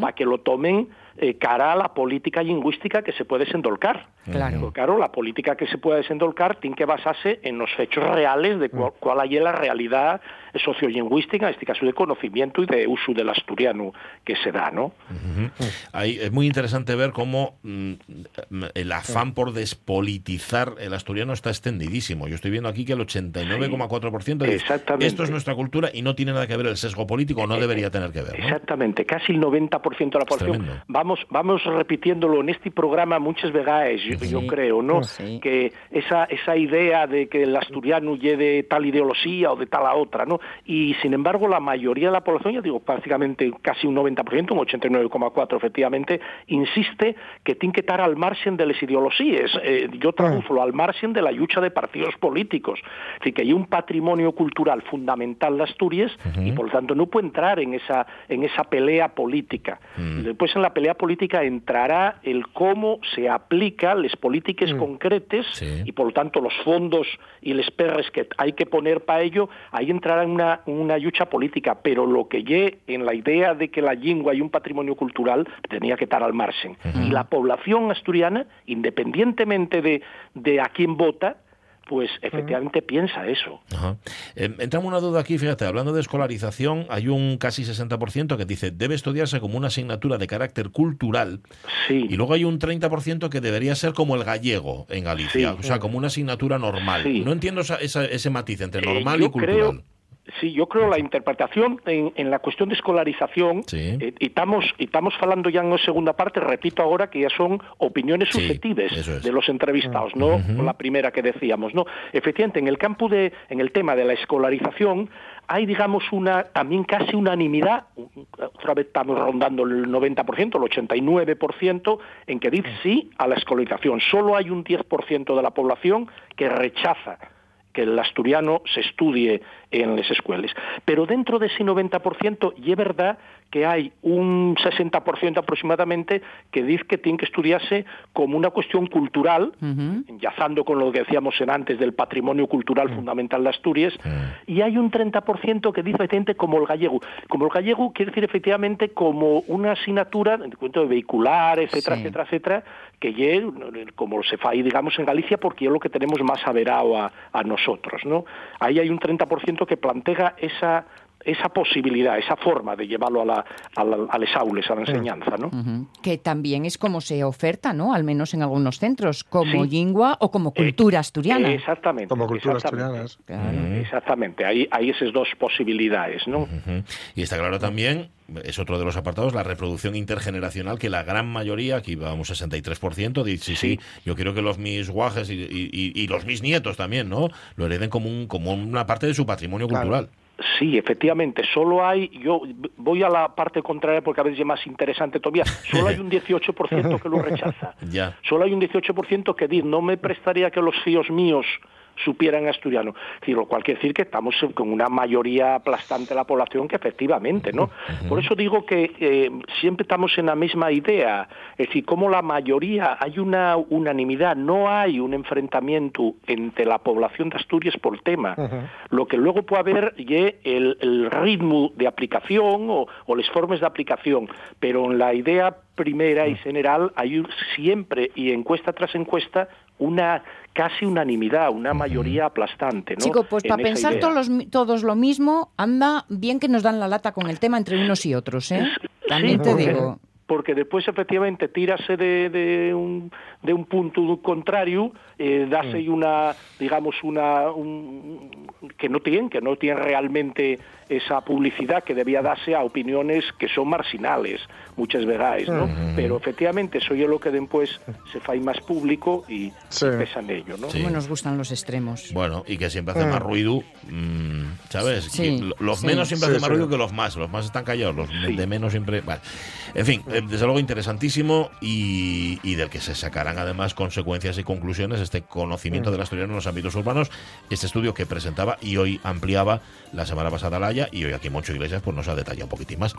para que lo tomen eh, cara a la política lingüística que se puede desendolcar. Claro. La política que se puede desendolcar tiene que basarse en los hechos reales de cuál, cuál hay la realidad sociolingüística, en este caso de conocimiento y de uso del asturiano que se da, ¿no? Ujú. Ahí es muy interesante ver cómo mm, el afán por despolitizar el asturiano está extendidísimo. Yo estoy viendo aquí que el 89,4% dice Exactamente. esto es nuestra cultura y no tiene nada que ver el sesgo político, no debería tener que ver. ¿no? Exactamente, casi el 90% de la población. Vamos, vamos repitiéndolo en este programa muchas veces, yo, yo creo, ¿no? Que esa, esa idea de que el asturiano lleve tal ideología o de tal a otra, ¿no? Y sin embargo, la mayoría de la población, ya digo, prácticamente casi un 90%, un 89,4% efectivamente, insiste que tiene que estar al margen de las ideologías. Eh, yo traduzco al margen de la lucha de partidos políticos. Es decir, que hay un patrimonio cultural fundamental de Asturias y por lo tanto no puede entrar en esa, en esa pelea política. Después en la pelea política entrará el cómo se aplica las políticas concretas y por lo tanto los fondos y los perres que hay que poner para ello, ahí entrará una, una lucha política, pero lo que lle en la idea de que la lengua y un patrimonio cultural tenía que estar al margen. Y la población asturiana, independientemente de, de a quién vota, pues efectivamente piensa eso. Ajá. Eh, entramos una duda aquí, fíjate, hablando de escolarización, hay un casi 60% que dice debe estudiarse como una asignatura de carácter cultural. Y luego hay un 30% que debería ser como el gallego en Galicia, Sí. o sea, como una asignatura normal. Sí. No entiendo esa- esa- ese matiz entre Eh, normal yo y cultural. creo- Sí, yo creo la interpretación en, en la cuestión de escolarización, eh, y estamos y estamos hablando ya en la segunda parte, repito ahora que ya son opiniones Sí, es. de los entrevistados, no la primera que decíamos, no. Efectivamente, en el campo de en el tema de la escolarización hay digamos una también casi unanimidad, otra vez estamos rondando el 90%, el 89% en que dice sí a la escolarización. Solo hay un 10% de la población que rechaza que el asturiano se estudie en las escuelas. Pero dentro de ese 90%, y es verdad que hay un 60% aproximadamente que dice que tiene que estudiarse como una cuestión cultural, enlazando con lo que decíamos en antes del patrimonio cultural fundamental de Asturias, y hay un 30% que dice efectivamente como el gallego. Como el gallego quiere decir efectivamente como una asignatura, en cuento de vehicular, etcétera, Sí. etcétera, etcétera, que lle, como se fa ahí, digamos, en Galicia, porque es lo que tenemos más averado a, a nosotros, ¿no? Ahí hay un 30% que plantea esa esa posibilidad, esa forma de llevarlo a, la, a, la- a les aules, a la enseñanza, ¿no? Que también es como se oferta, ¿no? Al menos en algunos centros, como Sí. lingua o como cultura asturiana. Exactamente. Como cultura exactamente. asturiana. Exactamente, hay, hay esas dos posibilidades, ¿no? Y está claro también, es otro de los apartados, la reproducción intergeneracional, que la gran mayoría, aquí vamos 63%, dice, sí, sí, yo quiero que los mis guajes y, y- y- y los mis nietos también, ¿no? Lo hereden como, un, como una parte de su patrimonio cultural. Sí, efectivamente, solo hay, yo voy a la parte contraria porque a veces es más interesante todavía, solo hay un 18% que lo rechaza. Ya. Solo hay un 18% que dice, no me prestaría que los fíos míos supieran asturiano. lo cual quiere decir que estamos con una mayoría aplastante de la población que efectivamente, ¿no? Por eso digo que eh, siempre estamos en la misma idea, es decir, como la mayoría, hay una unanimidad, no hay un enfrentamiento entre la población de Asturias por tema. Lo que luego puede haber es el, ritmo de aplicación o, o las formas de aplicación, pero en la idea primera y general hay siempre y encuesta tras encuesta una casi unanimidad, una mayoría aplastante. ¿no? Chico, pues para pensar todos, todos lo mismo, anda bien que nos dan la lata con el tema entre unos y otros, ¿eh? También te digo porque después efectivamente tírase de, de, un, de un punto contrario, eh, dase una, digamos, una que no tiene, que no tiene realmente esa publicidad que debía darse a opiniones que son marginales muchas veces, ¿no? Mm. Pero efectivamente eso es lo que después se fai más público y pesa en ello, ¿no? Como nos gustan los extremos. Bueno, y que siempre hace mm. más ruido, ¿sabes? los menos siempre hacen más ruido que los más, los más están callados, los de menos siempre... Vale. En fin, eh, desde luego interesantísimo y, del que se sacarán además consecuencias y conclusiones este conocimiento de la historia en los ámbitos urbanos, este estudio que presentaba y hoy ampliaba la semana pasada Laia y hoy aquí Moncho Iglesias pues nos ha detallado un poquitín más.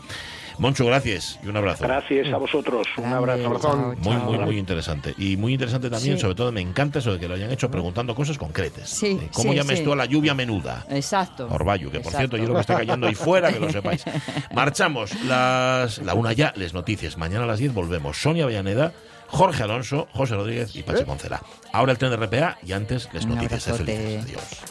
Moncho, gracias y un abrazo. Gracias a vosotros, un abrazo. muy, muy, muy interesante. Y muy interesante también, sobre todo me encanta eso de que lo hayan hecho preguntando cosas concretas. Sí, ¿Cómo llames tú a la lluvia menuda? Exacto. Orballo, que por cierto yo creo que está cayendo ahí fuera, que lo sepáis. Marchamos, las, la una ya, les noticias. Mañana a las 10 volvemos. Sonia Villaneda, Jorge Alonso, José Rodríguez y Pachi Poncela. Ahora el tren de RPA y antes les noticias. Adiós.